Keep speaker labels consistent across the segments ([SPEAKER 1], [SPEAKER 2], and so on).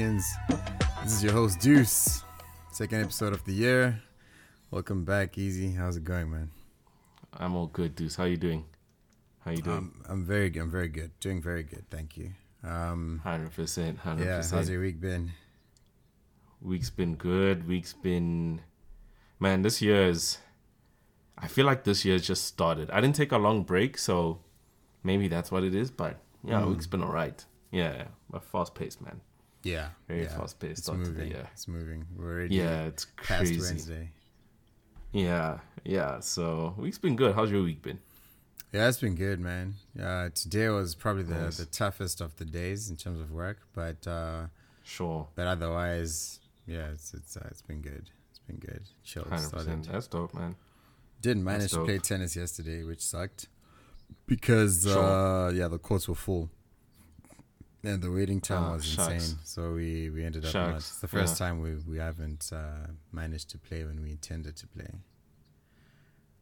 [SPEAKER 1] Opinions. This is your host Deuce. Second episode of the year. Welcome back, Easy. How's it going, man?
[SPEAKER 2] I'm all good, Deuce. How you doing? How you doing?
[SPEAKER 1] Um, I'm very, good. I'm very good. Doing very good, thank you. Um,
[SPEAKER 2] Hundred percent, hundred
[SPEAKER 1] yeah. How's your week been?
[SPEAKER 2] Week's been good. Week's been, man. This year's. I feel like this year's just started. I didn't take a long break, so maybe that's what it is. But yeah,
[SPEAKER 1] Mm.
[SPEAKER 2] week's been alright. Yeah, a fast pace, man.
[SPEAKER 1] Yeah,
[SPEAKER 2] Very
[SPEAKER 1] yeah.
[SPEAKER 2] fast-paced
[SPEAKER 1] It's
[SPEAKER 2] start to the
[SPEAKER 1] moving.
[SPEAKER 2] year.
[SPEAKER 1] It's moving. We're already
[SPEAKER 2] Yeah, it's
[SPEAKER 1] past
[SPEAKER 2] crazy.
[SPEAKER 1] Wednesday.
[SPEAKER 2] Yeah, yeah. So week's been good. How's your week been?
[SPEAKER 1] Yeah, it's been good, man. Uh, today was probably the,
[SPEAKER 2] Nice.
[SPEAKER 1] the toughest of the days in terms of work, but uh,
[SPEAKER 2] Sure,
[SPEAKER 1] but otherwise, yeah, it's it's uh, it's been good. It's been good. Chill.
[SPEAKER 2] hundred. That's dope, man.
[SPEAKER 1] Didn't manage to play tennis yesterday, which sucked because
[SPEAKER 2] Sure.
[SPEAKER 1] uh, yeah, the courts were full, and the waiting time
[SPEAKER 2] Ah,
[SPEAKER 1] was
[SPEAKER 2] shucks.
[SPEAKER 1] insane. So we we ended up
[SPEAKER 2] Shucks,
[SPEAKER 1] not. It's the first
[SPEAKER 2] yeah.
[SPEAKER 1] time we we haven't uh, managed to play when we intended to play.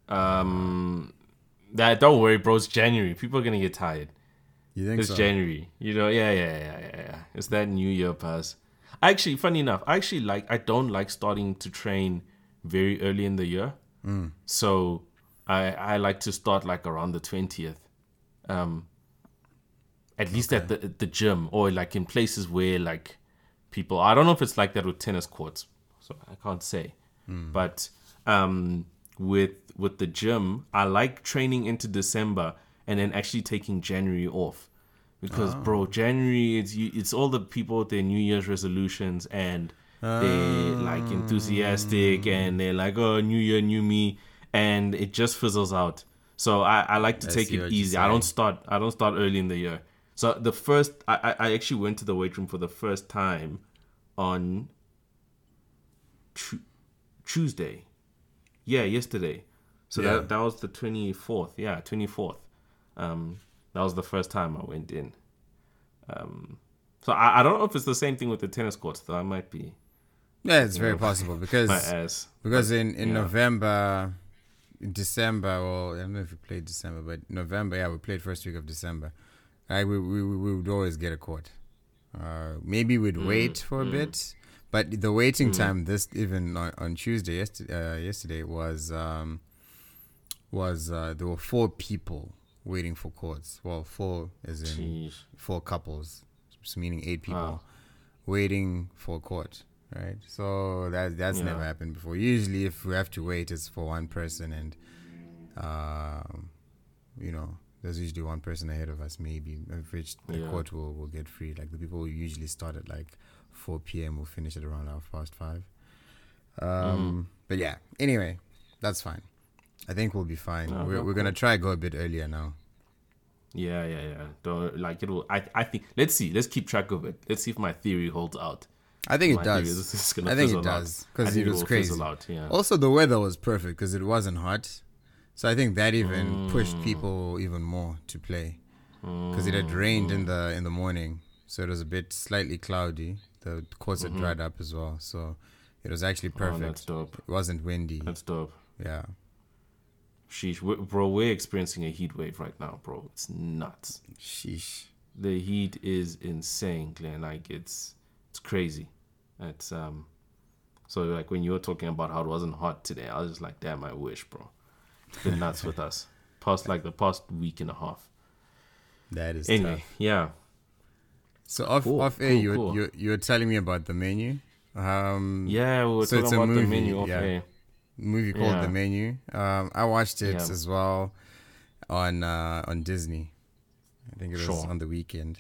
[SPEAKER 2] Um, that don't worry, bro. It's January. People are gonna get tired.
[SPEAKER 1] You think
[SPEAKER 2] It's
[SPEAKER 1] so?
[SPEAKER 2] January. You know, yeah, yeah, yeah, yeah, yeah. It's that New Year pass. Actually, funny enough, I actually like. I don't like starting to train very early in the year.
[SPEAKER 1] Mm.
[SPEAKER 2] So I I like to start like around the twentieth. Um. At least at the at the gym or like in places where like people. I don't know if it's like that with tennis courts, so I can't say. But um, with with the gym, I like training into December and then actually taking January off because bro, January it's you, it's all the people with their New Year's resolutions and they're like enthusiastic and they're like oh New Year, new me, and it just fizzles out. So I, I like to
[SPEAKER 1] I
[SPEAKER 2] take it easy. I don't start I don't start early in the year. So the first I, I actually went to the weight room for the first time on Tu- Tuesday. Yeah, yesterday. So
[SPEAKER 1] Yeah.
[SPEAKER 2] that that was the twenty fourth. Yeah, twenty fourth. Um, that was the first time I went in. Um, so I, I don't know if it's the same thing with the tennis courts though. I might be
[SPEAKER 1] Yeah, it's very
[SPEAKER 2] know,
[SPEAKER 1] possible because
[SPEAKER 2] my ass.
[SPEAKER 1] because in in
[SPEAKER 2] yeah.
[SPEAKER 1] November, in December, well, I don't know if we played December, but November, yeah, we played first week of December. Right, we we we would always get a court. Uh, maybe we'd
[SPEAKER 2] Mm,
[SPEAKER 1] wait for a bit, but the waiting time this even on, on Tuesday yesterday uh, yesterday was um was uh, there were four people waiting for courts. Well, four as in
[SPEAKER 2] Jeez.
[SPEAKER 1] four couples, so meaning eight people
[SPEAKER 2] Wow.
[SPEAKER 1] waiting for court, right? So that that's
[SPEAKER 2] Yeah.
[SPEAKER 1] never happened before. Usually, if we have to wait, it's for one person, and know, there's usually one person ahead of us, maybe, of which the
[SPEAKER 2] Yeah.
[SPEAKER 1] court will, will get free. Like the people who usually start at like 4 p.m. will finish at around half past five. Um,
[SPEAKER 2] Mm-hmm.
[SPEAKER 1] But yeah, anyway, that's fine. I think we'll be fine.
[SPEAKER 2] Oh,
[SPEAKER 1] we're
[SPEAKER 2] no,
[SPEAKER 1] we're gonna try go a bit earlier now.
[SPEAKER 2] Yeah, yeah, yeah. Don't like it will. I I think. Let's see. Let's keep track of it. Let's see if my theory holds out.
[SPEAKER 1] I think
[SPEAKER 2] My
[SPEAKER 1] it does.
[SPEAKER 2] is this is
[SPEAKER 1] I think it does because it was crazy.
[SPEAKER 2] Out, yeah.
[SPEAKER 1] Also, the weather was perfect because it wasn't hot, so I think that even pushed mm. people even more to play because it had mm. rained in the in the morning, so it was a bit slightly cloudy. The courts had dried mm-hmm. up as well, so it was actually
[SPEAKER 2] Oh, that's
[SPEAKER 1] perfect.
[SPEAKER 2] dope.
[SPEAKER 1] it wasn't windy.
[SPEAKER 2] That's dope.
[SPEAKER 1] yeah,
[SPEAKER 2] Sheesh, we bro. We're experiencing a heat wave right now, bro. It's nuts.
[SPEAKER 1] sheesh.
[SPEAKER 2] The heat is insane, Glenn. Like it's it's crazy. It's um. So like when you were talking about how it wasn't hot today, I was just like, damn, I wish, bro. It's been nuts with us. Past like the past week and a half.
[SPEAKER 1] That is
[SPEAKER 2] Anyway,
[SPEAKER 1] tough.
[SPEAKER 2] yeah.
[SPEAKER 1] So off
[SPEAKER 2] Cool,
[SPEAKER 1] off air,
[SPEAKER 2] cool,
[SPEAKER 1] you were
[SPEAKER 2] cool.
[SPEAKER 1] you you were telling me about the menu. Um,
[SPEAKER 2] Yeah, we were
[SPEAKER 1] So it's
[SPEAKER 2] talking
[SPEAKER 1] a
[SPEAKER 2] about
[SPEAKER 1] movie,
[SPEAKER 2] the menu off
[SPEAKER 1] yeah.
[SPEAKER 2] air.
[SPEAKER 1] movie called
[SPEAKER 2] Yeah.
[SPEAKER 1] The Menu. Um, I watched it
[SPEAKER 2] Yeah.
[SPEAKER 1] as well on uh, on Disney. I think it was
[SPEAKER 2] Sure.
[SPEAKER 1] on the weekend.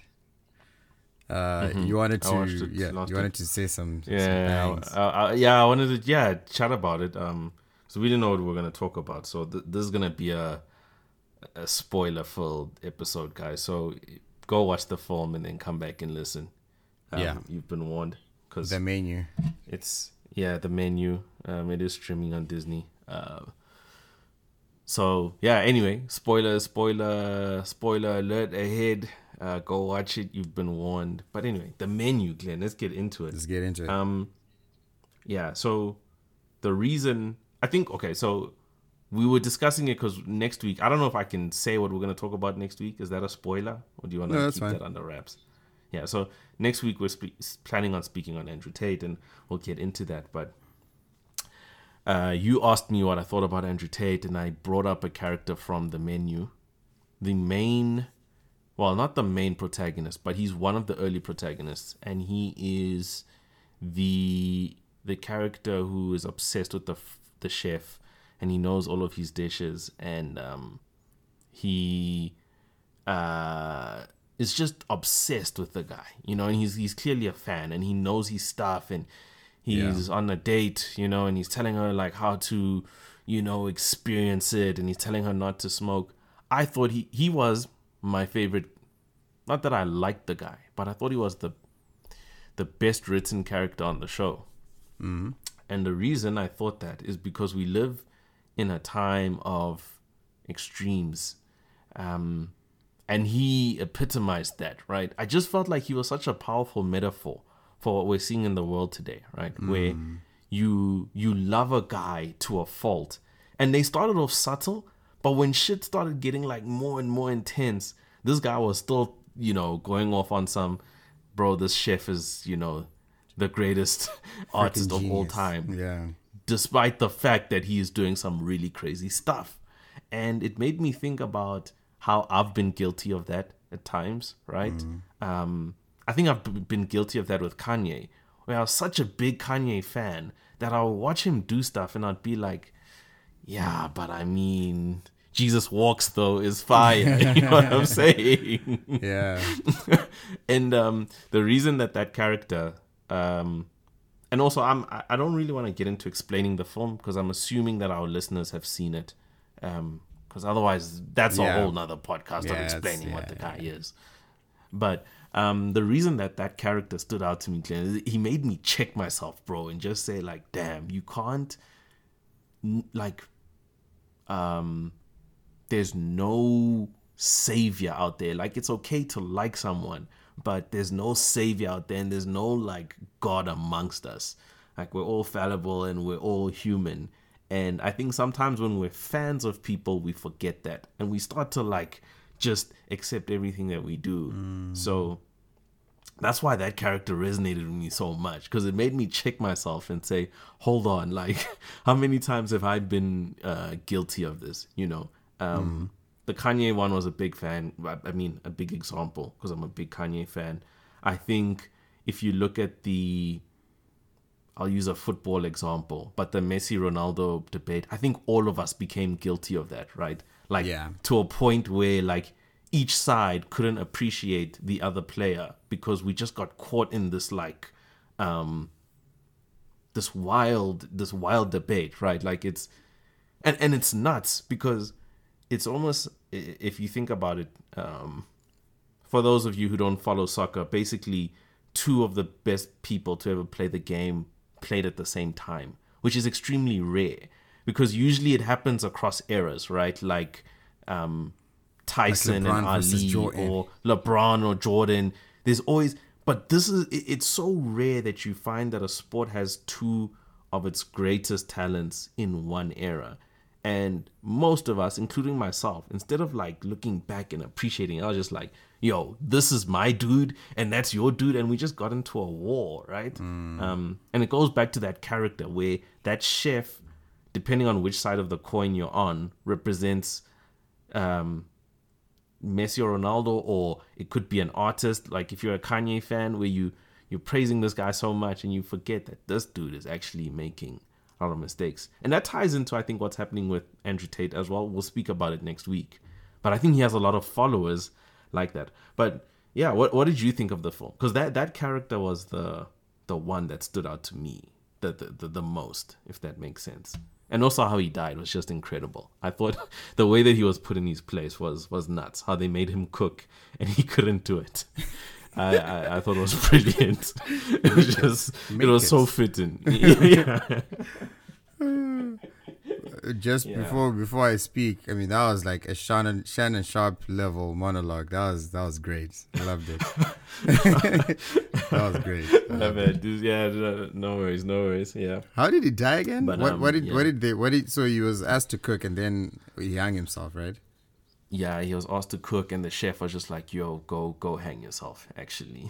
[SPEAKER 1] Uh,
[SPEAKER 2] Mhm.
[SPEAKER 1] You wanted to, yeah,
[SPEAKER 2] last
[SPEAKER 1] you wanted to say some, some
[SPEAKER 2] Yeah,
[SPEAKER 1] bangs.
[SPEAKER 2] uh, uh, yeah. I wanted to, yeah, chat about it. Um, so we didn't know what we were gonna talk about. So th- this is gonna be a a spoiler filled episode, guys. So go watch the film and then come back and listen. Um,
[SPEAKER 1] Yeah.
[SPEAKER 2] you've been warned because
[SPEAKER 1] the menu.
[SPEAKER 2] it's yeah the menu. Um, it is streaming on Disney. Uh, so yeah. Anyway, spoiler, spoiler, spoiler alert ahead. Uh, go watch it. You've been warned. But anyway, the menu, Glenn. Let's get into it.
[SPEAKER 1] Let's get into it.
[SPEAKER 2] Um, yeah. So the reason I think okay, so we were discussing it because next week I don't know if I can say what we're gonna talk about next week. Is that a spoiler, or do you want to
[SPEAKER 1] No,
[SPEAKER 2] keep
[SPEAKER 1] fine.
[SPEAKER 2] that under wraps? yeah. So next week we're spe- planning on speaking on Andrew Tate, and we'll get into that. But uh, you asked me what I thought about Andrew Tate, and I brought up a character from the menu, the main, well, not the main protagonist, but he's one of the early protagonists, and he is the the character who is obsessed with the the chef, and he knows all of his dishes, and um, he uh is just obsessed with the guy, you know, and he's he's clearly a fan, and he knows his stuff, and he's yeah. on a date, you know, and he's telling her like how to, you know, experience it, and he's telling her not to smoke. I thought he he was my favorite. Not that I liked the guy, but I thought he was the the best written character on the show.
[SPEAKER 1] Mm-hmm.
[SPEAKER 2] And the reason I thought that is because we live in a time of extremes. Um, and he epitomized that, right? I just felt like he was such a powerful metaphor for what we're seeing in the world today, right? Mm. Where you you love a guy to a fault, and they started off subtle, but when shit started getting like more and more intense, this guy was still you know going off on some, bro. This chef is you know the greatest artist of all time.
[SPEAKER 1] Yeah.
[SPEAKER 2] Despite the fact that he is doing some really crazy stuff, and it made me think about how I've been guilty of that at times, right? Mm. Um, I think I've been guilty of that with Kanye, where I was such a big Kanye fan that I would watch him do stuff and I'd be like, yeah, but I mean, Jesus Walks though is fire. you know what I'm saying?
[SPEAKER 1] Yeah.
[SPEAKER 2] and um, the reason that that character, um, and also I'm I don't really want to get into explaining the film because I'm assuming that our listeners have seen it, because um, otherwise that's yeah. a whole nother podcast yeah, of explaining yeah, what the guy is. But um, the reason that that character stood out to me, Glenn, he made me check myself, bro, and just say like, damn, you can't, like, um, there's no savior out there. Like, it's okay to like someone, but there's no savior out there, and there's no like God amongst us. Like, we're all fallible and we're all human. And I think sometimes when we're fans of people, we forget that, and we start to like just accept everything that we do. Mm. So that's why that character resonated with me so much because it made me check myself and say, hold on, like how many times have I been uh, guilty of this? You know, um, mm. The Kanye one was a big fan. I mean, a big example because I'm a big Kanye fan. I think if you look at the I'll use a football example, but the Messi Ronaldo debate, I think all of us became guilty of that, right? Like yeah. to a point where like each side couldn't appreciate the other player because we just got caught in this like um this wild this wild debate, right? Like it's and and it's nuts because it's almost if you think about it um for those of you who don't follow soccer, basically two of the best people to ever play the game played at the same time, which is extremely rare because usually it happens across eras, right? Like um, Tyson like and Ali or LeBron or Jordan. There's always, but this is it's so rare that you find that a sport has two of its greatest talents in one era. And most of us, including myself, instead of like looking back and appreciating, I was just like, yo, this is my dude and that's your dude. And we just got into a war, right? Mm. Um, and it goes back to that character where that chef, depending on which side of the coin you're on, represents um, Messi or Ronaldo, or it could be an artist. Like if you're a Kanye fan, where you you're praising this guy so much and you forget that this dude is actually making a lot of mistakes, and that ties into I think what's happening with Andrew Tate as well. We'll speak about it next week, but I think he has a lot of followers like that. But yeah, what what did you think of the film? Because that that character was the the one that stood out to me the, the the, the most, if that makes sense and also how he died was just incredible. I thought the way that he was put in his place was was nuts. How they made him cook and he couldn't do it. I, I, I thought it was brilliant. It was just Make it was it. so fitting. yeah.
[SPEAKER 1] just yeah. before before I speak, I mean that was like a Shannon Shannon Sharpe level monologue. That was that was great. I loved it. that was great.
[SPEAKER 2] I bet. Yeah, no worries, no worries. Yeah.
[SPEAKER 1] How did he die again? But, what, um, what did yeah. what did they what did so he was asked to cook and then he hung himself, right?
[SPEAKER 2] Yeah, he was asked to cook, and the chef was just like, "Yo, go go hang yourself." Actually,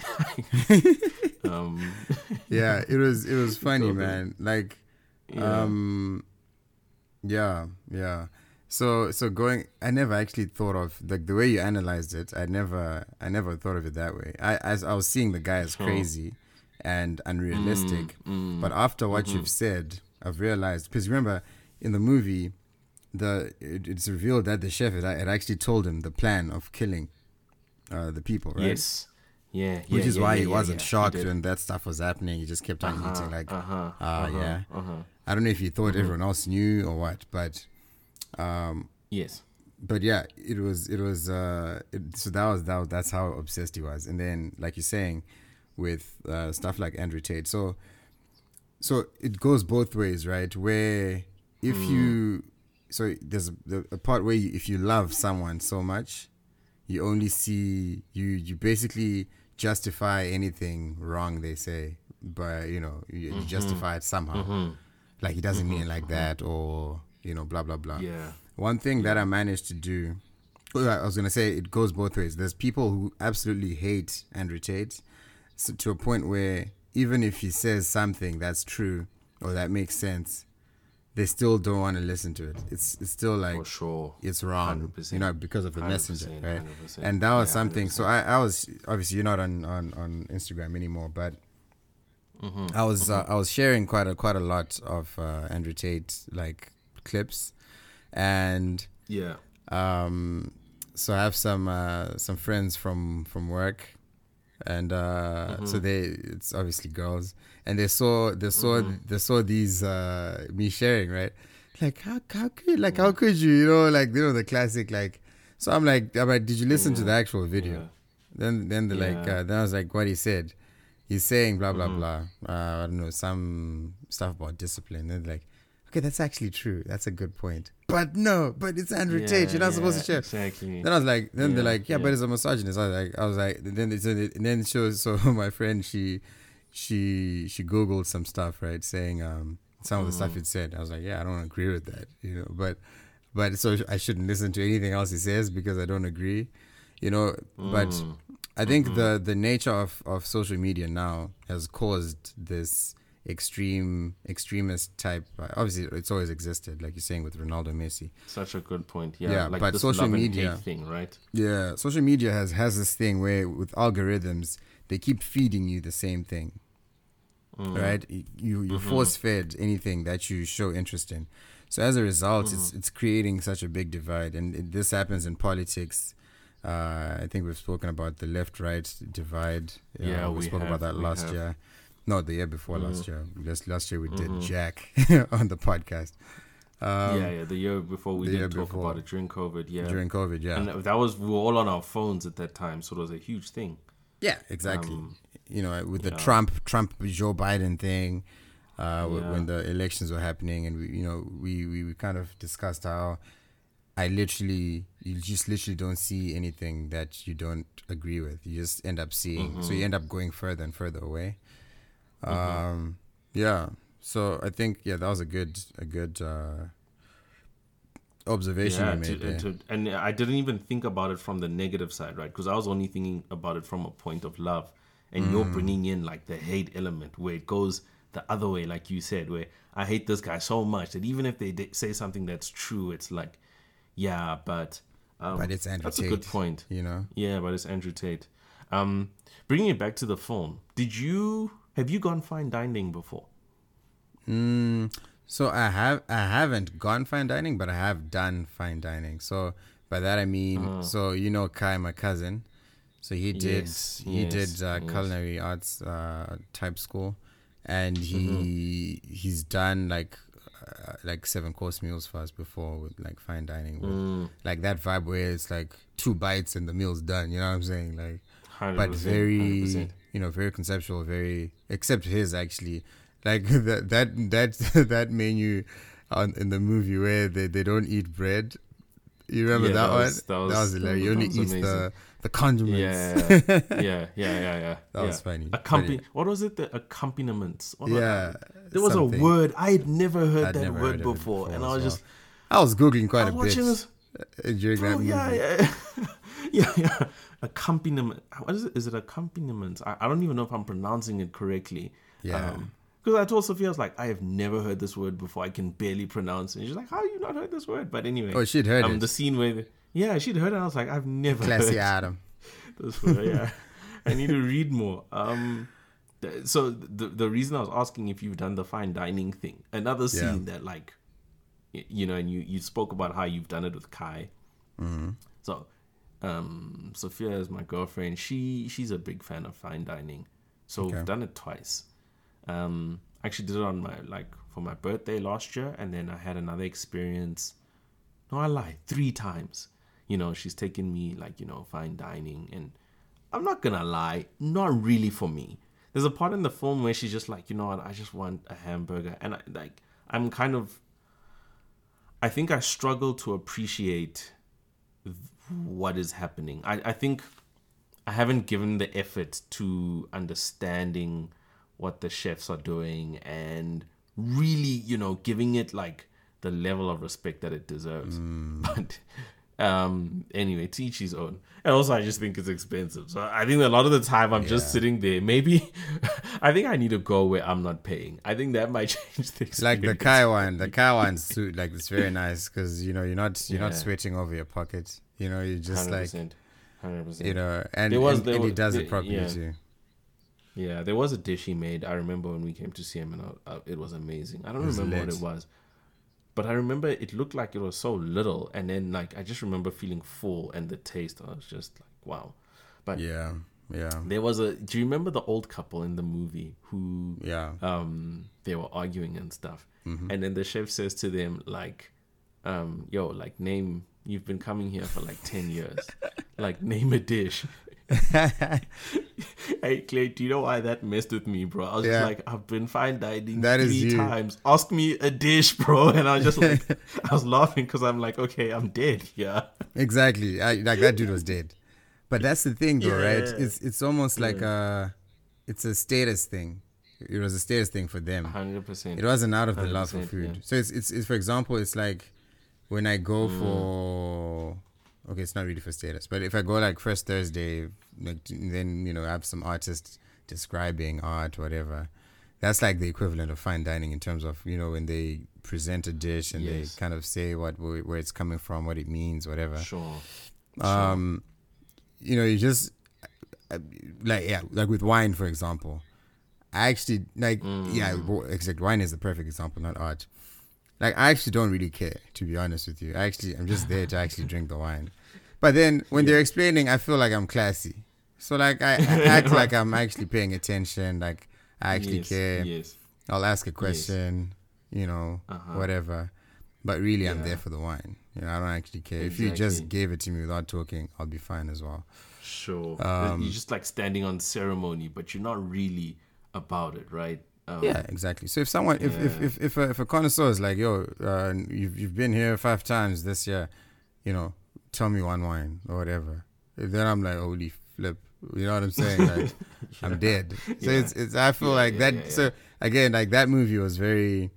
[SPEAKER 2] um,
[SPEAKER 1] yeah, it was it was funny, man. Like,
[SPEAKER 2] yeah.
[SPEAKER 1] um, yeah, yeah. So so going, I never actually thought of like the way you analyzed it. I never I never thought of it that way. I as I was seeing the guy as crazy and unrealistic,
[SPEAKER 2] Mm,
[SPEAKER 1] but after what
[SPEAKER 2] mm-hmm.
[SPEAKER 1] you've said, I've realized because remember in the movie, the it, it's revealed that the chef had, had actually told him the plan of killing uh, the people, right?
[SPEAKER 2] yes, yeah,
[SPEAKER 1] Which
[SPEAKER 2] yeah,
[SPEAKER 1] is
[SPEAKER 2] yeah,
[SPEAKER 1] why he wasn't
[SPEAKER 2] he
[SPEAKER 1] shocked
[SPEAKER 2] did.
[SPEAKER 1] when that stuff was happening. He just kept on
[SPEAKER 2] Uh-huh,
[SPEAKER 1] eating like,
[SPEAKER 2] uh-huh,
[SPEAKER 1] ah,
[SPEAKER 2] uh-huh,
[SPEAKER 1] yeah.
[SPEAKER 2] uh-huh.
[SPEAKER 1] I don't know if he thought
[SPEAKER 2] Mm-hmm.
[SPEAKER 1] everyone else knew or what, but um,
[SPEAKER 2] yes,
[SPEAKER 1] but yeah, it was it was uh, it, so that was that was, that's how obsessed he was. And then like you're saying, with uh, stuff like Andrew Tate, so so it goes both ways, right? Where if
[SPEAKER 2] Mm.
[SPEAKER 1] you so there's a, the, a part where you, if you love someone so much, you only see you you basically justify anything wrong they say, but you know you,
[SPEAKER 2] Mm-hmm.
[SPEAKER 1] you justify it somehow, mm-hmm. like he doesn't mean it like mm-hmm. that, or you know blah blah blah.
[SPEAKER 2] yeah,
[SPEAKER 1] One thing that I managed to do, oh, I was gonna say it goes both ways. There's people who absolutely hate Andrew Tate, so to a point where even if he says something that's true or that makes sense, they still don't want to listen to it. It's it's still like
[SPEAKER 2] for sure.
[SPEAKER 1] it's wrong,
[SPEAKER 2] 100%.
[SPEAKER 1] you know, because of the
[SPEAKER 2] 100%,
[SPEAKER 1] messenger, right?
[SPEAKER 2] 100%.
[SPEAKER 1] And that was
[SPEAKER 2] Yeah,
[SPEAKER 1] something. So I, I was obviously you're not on on on Instagram anymore, but
[SPEAKER 2] Mm-hmm.
[SPEAKER 1] I was uh, I was sharing quite a quite a lot of uh, Andrew Tate like clips, and
[SPEAKER 2] Yeah,
[SPEAKER 1] um, so I have some uh, some friends from from work, and uh,
[SPEAKER 2] Mm-hmm.
[SPEAKER 1] so they it's obviously girls, and they saw they saw
[SPEAKER 2] Mm-hmm.
[SPEAKER 1] they saw these uh, me sharing right, like how how could like how could you you know like you know the classic like. So I'm like, I'm like, did you listen to the actual video?
[SPEAKER 2] yeah.
[SPEAKER 1] Then then the like
[SPEAKER 2] Yeah.
[SPEAKER 1] uh, then I was like, what he said. He's saying blah blah
[SPEAKER 2] Mm-hmm.
[SPEAKER 1] blah. Uh, I don't know some stuff about discipline. and like, okay, that's actually true. That's a good point. But no, but it's Andrew Tate. You're not supposed to share.
[SPEAKER 2] Exactly.
[SPEAKER 1] Then I was like, then they're like, yeah, but it's a misogynist. I was like, I was like, then it's and then so so my friend she she she googled some stuff right saying um some of the
[SPEAKER 2] Mm.
[SPEAKER 1] stuff it said. I was like, yeah, I don't agree with that, you know, but but so I shouldn't listen to anything else he says because I don't agree, you know. But
[SPEAKER 2] Mm.
[SPEAKER 1] I think
[SPEAKER 2] Mm-hmm.
[SPEAKER 1] the the nature of of social media now has caused this extreme extremist type. uh, Obviously, it's always existed, like you're saying with Ronaldo, Messi.
[SPEAKER 2] Such a good point. Yeah,
[SPEAKER 1] Yeah,
[SPEAKER 2] like
[SPEAKER 1] but
[SPEAKER 2] this
[SPEAKER 1] social media-
[SPEAKER 2] thing, right?
[SPEAKER 1] Yeah, social media has has this thing where with algorithms they keep feeding you the same thing,
[SPEAKER 2] Mm.
[SPEAKER 1] right? You you're
[SPEAKER 2] Mm-hmm.
[SPEAKER 1] force fed anything that you show interest in. So as a result,
[SPEAKER 2] Mm-hmm.
[SPEAKER 1] it's it's creating such a big divide, and it, this happens in politics. Uh, I think we've spoken about the left-right divide. Uh,
[SPEAKER 2] Yeah,
[SPEAKER 1] we,
[SPEAKER 2] we
[SPEAKER 1] spoke
[SPEAKER 2] have,
[SPEAKER 1] about that last
[SPEAKER 2] have.
[SPEAKER 1] year. No, the year before last
[SPEAKER 2] Mhm.
[SPEAKER 1] year. Last last year we did
[SPEAKER 2] Mhm.
[SPEAKER 1] Jack on the podcast. Um,
[SPEAKER 2] yeah, yeah. The year before we did talk
[SPEAKER 1] before.
[SPEAKER 2] about it during COVID. Yeah,
[SPEAKER 1] during COVID. Yeah,
[SPEAKER 2] and that was we were all on our phones at that time, so it was a huge thing.
[SPEAKER 1] Yeah, exactly.
[SPEAKER 2] Um,
[SPEAKER 1] you know, with the
[SPEAKER 2] yeah.
[SPEAKER 1] Trump Trump Joe Biden thing, uh,
[SPEAKER 2] Yeah.
[SPEAKER 1] when the elections were happening, and we, you know, we, we we kind of discussed how I literally you just literally don't see anything that you don't agree with. You just end up seeing, so
[SPEAKER 2] Mm-hmm.
[SPEAKER 1] you end up going further and further away. Um, yeah. So I think yeah, that was a good a good uh, observation
[SPEAKER 2] yeah,
[SPEAKER 1] you made
[SPEAKER 2] to, to, and I didn't even think about it from the negative side, right? Because I was only thinking about it from a point of love, and you're
[SPEAKER 1] Mm.
[SPEAKER 2] bringing in like the hate element where it goes the other way, like you said, where I hate this guy so much that even if they di- say something that's true, it's like, yeah, but um,
[SPEAKER 1] But it's Andrew
[SPEAKER 2] that's
[SPEAKER 1] Tate.
[SPEAKER 2] a good point.
[SPEAKER 1] you know.
[SPEAKER 2] Yeah, but it's Andrew Tate. Um, bringing it back to the phone, did you have you gone fine dining before?
[SPEAKER 1] Mm, so I have I haven't gone fine dining, but I have done fine dining. So by that I mean,
[SPEAKER 2] Uh-huh.
[SPEAKER 1] so you know Kai, my cousin. So he did
[SPEAKER 2] Yes,
[SPEAKER 1] he
[SPEAKER 2] yes,
[SPEAKER 1] did uh,
[SPEAKER 2] yes.
[SPEAKER 1] culinary arts uh, type school, and he
[SPEAKER 2] Mm-hmm.
[SPEAKER 1] he's done like uh, like seven course meals for us before with like fine dining, with,
[SPEAKER 2] Mm.
[SPEAKER 1] like that vibe where it's like two bites and the meal's done. You know what I'm saying? Like
[SPEAKER 2] 100%,
[SPEAKER 1] but very
[SPEAKER 2] 100%.
[SPEAKER 1] You know very conceptual very except his actually like that that that that menu on in the movie where they, they don't eat bread you remember
[SPEAKER 2] Yeah,
[SPEAKER 1] that,
[SPEAKER 2] that
[SPEAKER 1] one
[SPEAKER 2] was- that was-
[SPEAKER 1] hilarious you only eat the
[SPEAKER 2] amazing.
[SPEAKER 1] the condiments
[SPEAKER 2] Yeah, yeah, yeah, yeah, yeah.
[SPEAKER 1] That was funny.
[SPEAKER 2] Accompan- what was it? The accompaniments. What was-
[SPEAKER 1] yeah
[SPEAKER 2] There was
[SPEAKER 1] something.
[SPEAKER 2] a word I had never heard
[SPEAKER 1] I'd
[SPEAKER 2] that
[SPEAKER 1] never
[SPEAKER 2] word
[SPEAKER 1] heard
[SPEAKER 2] before,
[SPEAKER 1] before
[SPEAKER 2] and I was
[SPEAKER 1] well.
[SPEAKER 2] just
[SPEAKER 1] I was googling quite
[SPEAKER 2] I
[SPEAKER 1] a
[SPEAKER 2] was
[SPEAKER 1] bit
[SPEAKER 2] watching this.
[SPEAKER 1] uh, during that
[SPEAKER 2] Oh,
[SPEAKER 1] movie.
[SPEAKER 2] yeah, yeah, yeah, yeah. Accompaniment. What is it? Is it accompaniment? I, I don't even know if I'm pronouncing it correctly.
[SPEAKER 1] Yeah.
[SPEAKER 2] Because I told Sophia, I was like, I have never heard this word before. I can barely pronounce it. And she's like, How you not heard this word? But anyway.
[SPEAKER 1] Oh, she'd heard
[SPEAKER 2] um,
[SPEAKER 1] it.
[SPEAKER 2] The scene where, the, yeah, she'd heard it. I was like, I've never
[SPEAKER 1] Classy
[SPEAKER 2] heard
[SPEAKER 1] Adam.
[SPEAKER 2] this word. Yeah. I need to read more. Um, th- so the the reason I was asking if you've done the fine dining thing, another scene that like, you know, and you you spoke about how you've done it with Kai.
[SPEAKER 1] Mm-hmm.
[SPEAKER 2] So, um, Sophia is my girlfriend. She she's a big fan of fine dining. So
[SPEAKER 1] Okay.
[SPEAKER 2] we've done it twice. Um, I actually did it on my like for my birthday last year, and then I had another experience. No, I lie. Three times. You know, she's taken me like you know fine dining, and I'm not gonna lie, not really for me. There's a part in the film where she's just like, you know what, I just want a hamburger, and I, like I'm kind of. I think I struggle to appreciate what is happening. I, I think I haven't given the effort to understanding what the chefs are doing and really, you know, giving it like the level of respect that it deserves. But um anyway, to each his own. And also I just think it's expensive. So I think a lot of the time I'm just sitting there. Maybe I think I need to go where I'm not paying. I think that might change things.
[SPEAKER 1] Like the Kai one, the Kai one's suit, like it's very nice because you know you're not you're not sweating over your pocket. You know, you're just like
[SPEAKER 2] 100%. 100%.
[SPEAKER 1] you know, and
[SPEAKER 2] There was-
[SPEAKER 1] and,
[SPEAKER 2] there
[SPEAKER 1] and he does
[SPEAKER 2] there-
[SPEAKER 1] it properly
[SPEAKER 2] yeah.
[SPEAKER 1] too.
[SPEAKER 2] Yeah, there was a dish he made. I remember when we came to see him, and I, I, it was amazing. I don't
[SPEAKER 1] was
[SPEAKER 2] remember what it was, but I remember it looked like it was so little, and then like I just remember feeling full, and the taste. I was just like, wow. But
[SPEAKER 1] Yeah, yeah,
[SPEAKER 2] there was a. Do you remember the old couple in the movie who
[SPEAKER 1] yeah.
[SPEAKER 2] um they were arguing and stuff,
[SPEAKER 1] Mm-hmm.
[SPEAKER 2] and then the chef says to them like, um, yo, like name. You've been coming here for like ten years. like name a dish. Hey Clay, do you know why that messed with me, bro? I was
[SPEAKER 1] Yeah.
[SPEAKER 2] just like, I've been fine dining
[SPEAKER 1] That is
[SPEAKER 2] three
[SPEAKER 1] you.
[SPEAKER 2] times. Ask me a dish, bro. And I was just like, I was laughing because I'm like, okay, I'm dead. Yeah.
[SPEAKER 1] Exactly. I, like that dude was dead. But that's the thing, though, right? It's it's almost like a, it's a status thing. It was a status thing for them.
[SPEAKER 2] Hundred percent.
[SPEAKER 1] It wasn't out of the love for food.
[SPEAKER 2] yeah.
[SPEAKER 1] So it's, it's it's for example, it's like when I go
[SPEAKER 2] Mm.
[SPEAKER 1] for okay, it's not really for status, but if I go like first Thursday, like then you know I have some artists describing art, whatever. That's like the equivalent of fine dining in terms of you know when they present a dish and
[SPEAKER 2] Yes.
[SPEAKER 1] they kind of say what where where it's coming from, what it means, whatever.
[SPEAKER 2] Sure.
[SPEAKER 1] Um, you know, you just like yeah, like with wine, for example. I actually like yeah, wo- exact wine is the perfect example, not art. Like I actually don't really care, to be honest with you. I actually I'm just there to actually drink the wine. But then when they're explaining, I feel like I'm classy. So like I, I act like I'm actually paying attention, like I actually
[SPEAKER 2] yes,
[SPEAKER 1] care.
[SPEAKER 2] Yes.
[SPEAKER 1] I'll ask a question, you know, whatever. But really, I'm
[SPEAKER 2] Uh-huh.
[SPEAKER 1] There for the wine. You know, I don't actually care. If you just gave it to me without talking, I'll be fine as well.
[SPEAKER 2] Sure.
[SPEAKER 1] Um,
[SPEAKER 2] you're just like standing on ceremony, but you're not really about it, right? Um,
[SPEAKER 1] Yeah, exactly. So if someone, if if
[SPEAKER 2] Yeah.
[SPEAKER 1] if if a, if a connoisseur is like, yo, uh, you've you've been here five times this year, you know, tell me one wine or whatever. Then I'm like, holy flip. You know what I'm saying? Like, I'm dead. So
[SPEAKER 2] Yeah.
[SPEAKER 1] it's it's. I feel
[SPEAKER 2] Yeah,
[SPEAKER 1] like
[SPEAKER 2] yeah,
[SPEAKER 1] that.
[SPEAKER 2] yeah, yeah.
[SPEAKER 1] So again, like that movie was very.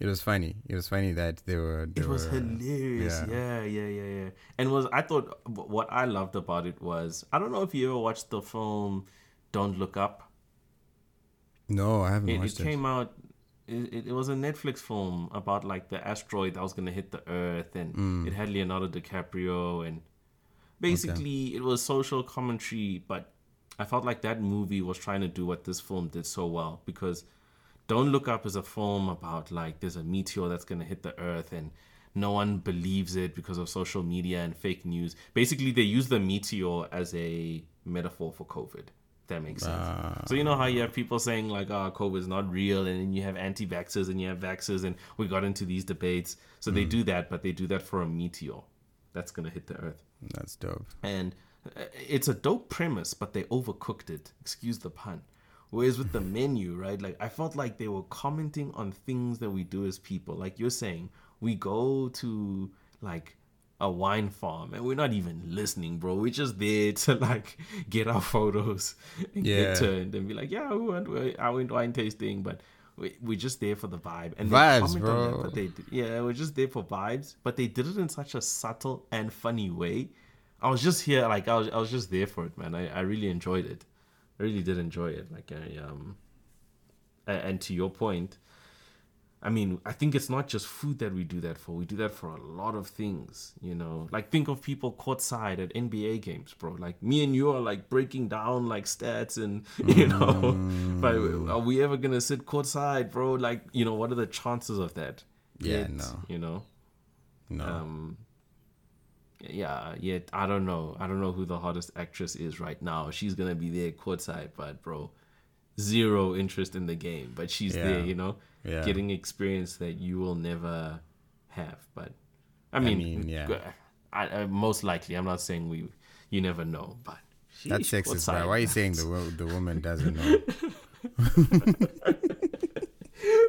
[SPEAKER 1] It was funny. It was funny that they were. They
[SPEAKER 2] It was
[SPEAKER 1] were,
[SPEAKER 2] hilarious.
[SPEAKER 1] yeah.
[SPEAKER 2] Yeah. yeah, yeah, yeah, And was I thought what I loved about it was I don't know if you ever watched the film Don't Look Up.
[SPEAKER 1] No, I haven't
[SPEAKER 2] It, it
[SPEAKER 1] watched it.
[SPEAKER 2] came out. It, it, it was a Netflix film about like the asteroid that was gonna hit the Earth, and
[SPEAKER 1] Mm.
[SPEAKER 2] it had Leonardo DiCaprio, and basically it was social commentary. But I felt like that movie was trying to do what this film did so well because Don't Look Up is a film about like there's a meteor that's gonna hit the Earth, and no one believes it because of social media and fake news. Basically, they use the meteor as a metaphor for COVID. That makes sense. So you know how you have people saying like, "Oh, COVID is not real," and then you have anti-vaxxers and you have vaxxers, and we got into these debates. So they do that, but they do that for a meteor that's gonna hit the Earth,
[SPEAKER 1] That's dope.
[SPEAKER 2] and uh, it's a dope premise, but they overcooked it. Excuse the pun. Whereas with the menu, right? Like I felt like they were commenting on things that we do as people. Like you're saying, we go to like a wine farm and we're not even listening, bro. We're just there to like get our photos and
[SPEAKER 1] Yeah.
[SPEAKER 2] get turned and be like, yeah, we went, I went wine tasting, but we, we're just there for the vibe and
[SPEAKER 1] Vibes,
[SPEAKER 2] on that,
[SPEAKER 1] bro.
[SPEAKER 2] but they yeah we're just there for vibes but they did it in such a subtle and funny way i was just here like i was, I was just there for it man I, I really enjoyed it i really did enjoy it like i um and to your point I mean, I think it's not just food that we do that for. We do that for a lot of things, you know. Like think of people courtside at NBA games, bro. Like me and you are like breaking down like stats and you know, but are we ever gonna sit courtside, bro? Like you know, what are the chances of that?
[SPEAKER 1] Yeah,
[SPEAKER 2] Yet,
[SPEAKER 1] no.
[SPEAKER 2] You know,
[SPEAKER 1] No.
[SPEAKER 2] um, yeah. Yet I don't know. I don't know who the hottest actress is right now. She's gonna be there courtside, but bro, zero interest in the game. But she's there, you know
[SPEAKER 1] yeah.
[SPEAKER 2] getting experience that you will never have. But I mean,
[SPEAKER 1] mean, yeah.
[SPEAKER 2] I, I, most likely, I'm not saying we, you never know, but
[SPEAKER 1] That's
[SPEAKER 2] sheesh,
[SPEAKER 1] sexist,
[SPEAKER 2] outside,
[SPEAKER 1] bro. Why are you saying the the woman doesn't know?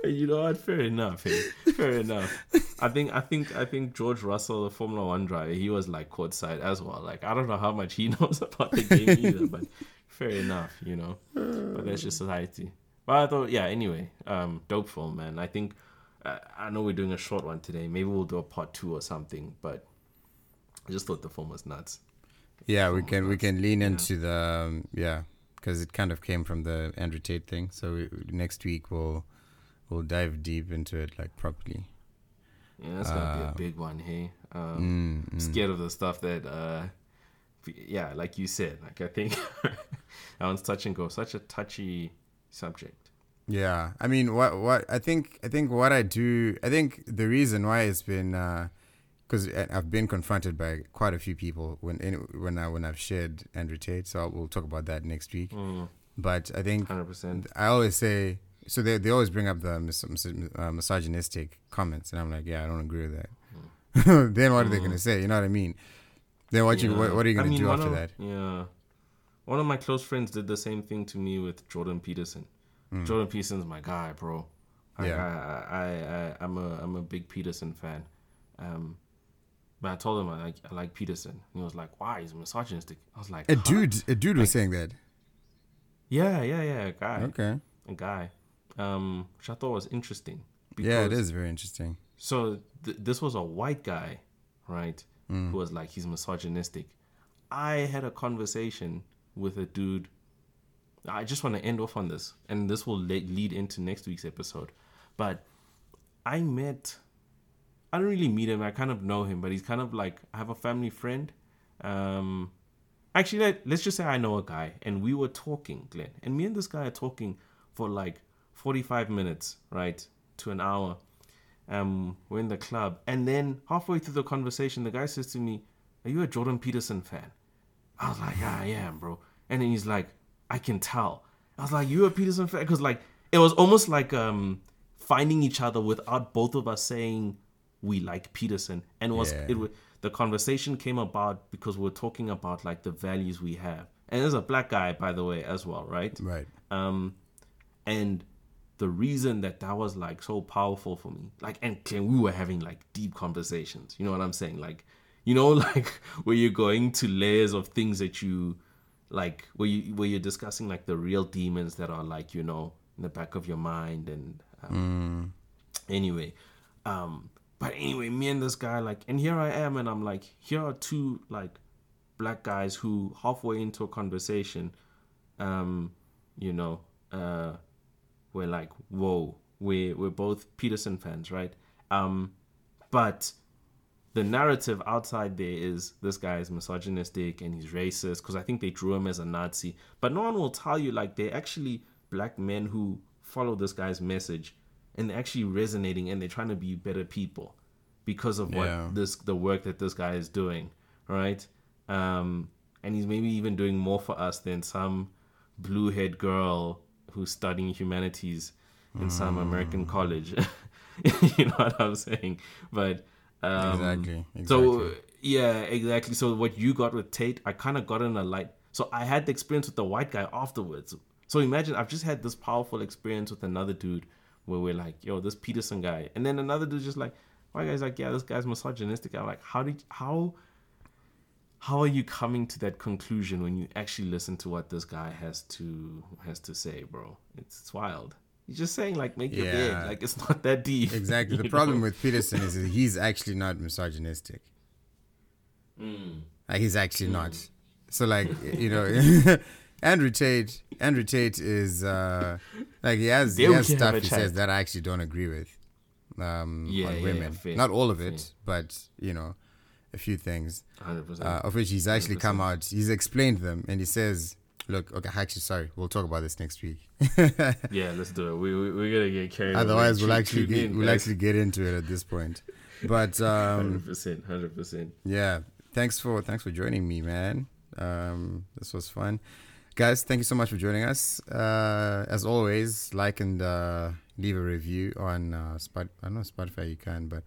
[SPEAKER 2] you know what? Fair enough. Hey. Fair enough. I think I think I think George Russell, the Formula One driver, he was like courtside as well. Like I don't know how much he knows about the game either, but fair enough, you know. But that's just society. But I thought, yeah. Anyway, um, dope film, man. I think uh, I know we're doing a short one today. Maybe we'll do a part two or something. But I just thought the film was nuts.
[SPEAKER 1] Yeah, we can we can lean into the um, yeah because it kind of came from the Andrew Tate thing. So we, next week we'll we'll dive deep into it like properly.
[SPEAKER 2] Yeah, that's gonna
[SPEAKER 1] Uh,
[SPEAKER 2] be a big one. Hey, um,
[SPEAKER 1] Mm, mm.
[SPEAKER 2] scared of the stuff that uh yeah like you said like i think that one's touch and go such a touchy subject
[SPEAKER 1] Yeah, I mean, what what I think I think what I do I think the reason why it's been because I've been confronted by quite a few people when in, when I when I've shared Andrew Tate, so we'll talk about that next week.
[SPEAKER 2] mm,
[SPEAKER 1] But I think
[SPEAKER 2] 100%
[SPEAKER 1] I always say so they they always bring up the mis- mis- uh, misogynistic comments, and I'm like, yeah, I don't agree with that. then what are they gonna say? You know what I mean? Then what you what, what are you gonna
[SPEAKER 2] mean,
[SPEAKER 1] do after
[SPEAKER 2] of-
[SPEAKER 1] that?
[SPEAKER 2] yeah one of my close friends did the same thing to me with jordan peterson jordan peterson's my guy bro Like,
[SPEAKER 1] Yeah.
[SPEAKER 2] I, I, I, I'm a, I'm a big Peterson fan. Um, but I told him I like, I like Peterson. And he was like, "Why? He's misogynistic." I was like,
[SPEAKER 1] A
[SPEAKER 2] "Huh?"
[SPEAKER 1] dude, a dude was saying that.
[SPEAKER 2] Yeah, yeah, yeah, a guy,
[SPEAKER 1] Okay.
[SPEAKER 2] a guy, um, which I thought was interesting.
[SPEAKER 1] Yeah, it is very interesting.
[SPEAKER 2] So th- this was a white guy, right?
[SPEAKER 1] Mm.
[SPEAKER 2] Who was like he's misogynistic. I had a conversation with a dude. I just want to end off on this, and this will le- lead into next week's episode. But I met. I don't really meet him. I kind of know him, but he's kind of like I have a family friend. Um, actually, let, let's just say I know a guy, and we were talking, Glenn, and me and this guy are talking for like forty-five minutes, right, to an hour um, we're in the club, and then halfway through the conversation, the guy says to me, "Are you a Jordan Peterson fan?" I was like, "Yeah, I am, bro." And then he's like, "I can tell." I was like, "You a Peterson fan?" Because like it was almost like um finding each other without both of us saying we like Peterson, and it was
[SPEAKER 1] Yeah.
[SPEAKER 2] it was the conversation came about because we're talking about like the values we have, and there's a black guy by the way as well, right?
[SPEAKER 1] Right.
[SPEAKER 2] um and the reason that that was like so powerful for me. Like and we were having like deep conversations. You know what i'm saying? Like you know like where you're going to layers of things that you like where you where you're discussing like the real demons that are like you know in the back of your mind and um, anyway um but anyway me and this guy like and here i am and i'm like here are two like black guys who halfway into a conversation um you know uh we're like whoa we're we're both peterson fans right um but the narrative outside there is this guy is misogynistic and he's racist because I think they drew him as a Nazi. But no one will tell you like they're actually black men who follow this guy's message and they're actually resonating and they're trying to be better people because of what
[SPEAKER 1] Yeah.
[SPEAKER 2] this the work that this guy is doing, right? Um, and he's maybe even doing more for us than some blue haired girl who's studying humanities in some American college. you know what I'm saying? But um,
[SPEAKER 1] Exactly,
[SPEAKER 2] So
[SPEAKER 1] exactly.
[SPEAKER 2] yeah, exactly. So what you got with Tate, I kind of got in a light. So I had the experience with the white guy afterwards. So imagine I've just had this powerful experience with another dude where we're like, yo, this Peterson guy, and then another dude just like, white guy's like, yeah, this guy's misogynistic. I'm like, how did how how are you coming to that conclusion when you actually listen to what this guy has to has to say, bro? It's, it's wild. He's just saying like make your
[SPEAKER 1] Yeah.
[SPEAKER 2] bed. Like it's not that deep.
[SPEAKER 1] Exactly. The problem
[SPEAKER 2] know?
[SPEAKER 1] with Peterson is that he's actually not misogynistic.
[SPEAKER 2] Mm.
[SPEAKER 1] Like he's actually not. So like you know, Andrew Tate. Andrew Tate is uh like he has he has stuff he
[SPEAKER 2] chat.
[SPEAKER 1] says that I actually don't agree with. Um,
[SPEAKER 2] Yeah,
[SPEAKER 1] on
[SPEAKER 2] yeah,
[SPEAKER 1] women,
[SPEAKER 2] fair,
[SPEAKER 1] not all of it, but you know, a few things.
[SPEAKER 2] 100%.
[SPEAKER 1] uh, of which he's actually
[SPEAKER 2] 100%.
[SPEAKER 1] come out. He's explained them, and he says, "Look, okay, actually, sorry, we'll talk about this next week.
[SPEAKER 2] yeah, let's do it. We, we we're gonna get carried.
[SPEAKER 1] Otherwise,
[SPEAKER 2] away.
[SPEAKER 1] we'll actually get, we'll actually get into it at this point." But um,
[SPEAKER 2] Hundred percent, hundred percent.
[SPEAKER 1] yeah, thanks for thanks for joining me, man. Um, this was fun, guys. Thank you so much for joining us. Uh, as always, like and uh, leave a review on uh, Spot. I don't know Spotify you can, but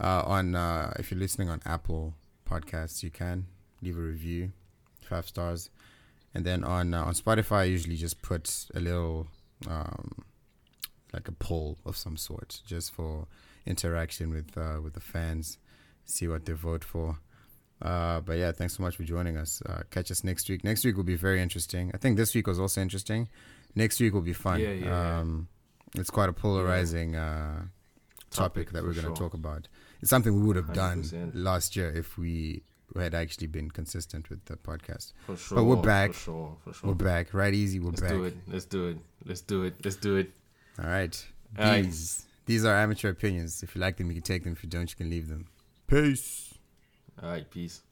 [SPEAKER 1] uh, on uh, if you're listening on Apple Podcasts, you can leave a review, five stars, and then on uh, on Spotify, I usually just put a little um, like a poll of some sort, just for interaction with uh, with the fans, see what they vote for. Uh, but yeah, thanks so much for joining us. Uh, catch us next week. Next week will be very interesting. I think this week was also interesting. Next week will be fun.
[SPEAKER 2] Yeah, yeah, yeah.
[SPEAKER 1] um, It's quite a polarizing uh, topic,
[SPEAKER 2] Topic,
[SPEAKER 1] that we're going to
[SPEAKER 2] sure.
[SPEAKER 1] talk about. It's something we would have done
[SPEAKER 2] 100%.
[SPEAKER 1] last year if we had actually been consistent with the podcast.
[SPEAKER 2] For sure.
[SPEAKER 1] But we're back.
[SPEAKER 2] For sure. For sure.
[SPEAKER 1] We're back, right? Easy, we're
[SPEAKER 2] Let's
[SPEAKER 1] back.
[SPEAKER 2] do it. Let's do it. Let's do it. Let's do it.
[SPEAKER 1] All right.
[SPEAKER 2] All right.
[SPEAKER 1] These these are amateur opinions. If you like them, you can take them. If you don't, you can leave them. Peace.
[SPEAKER 2] All right. Peace.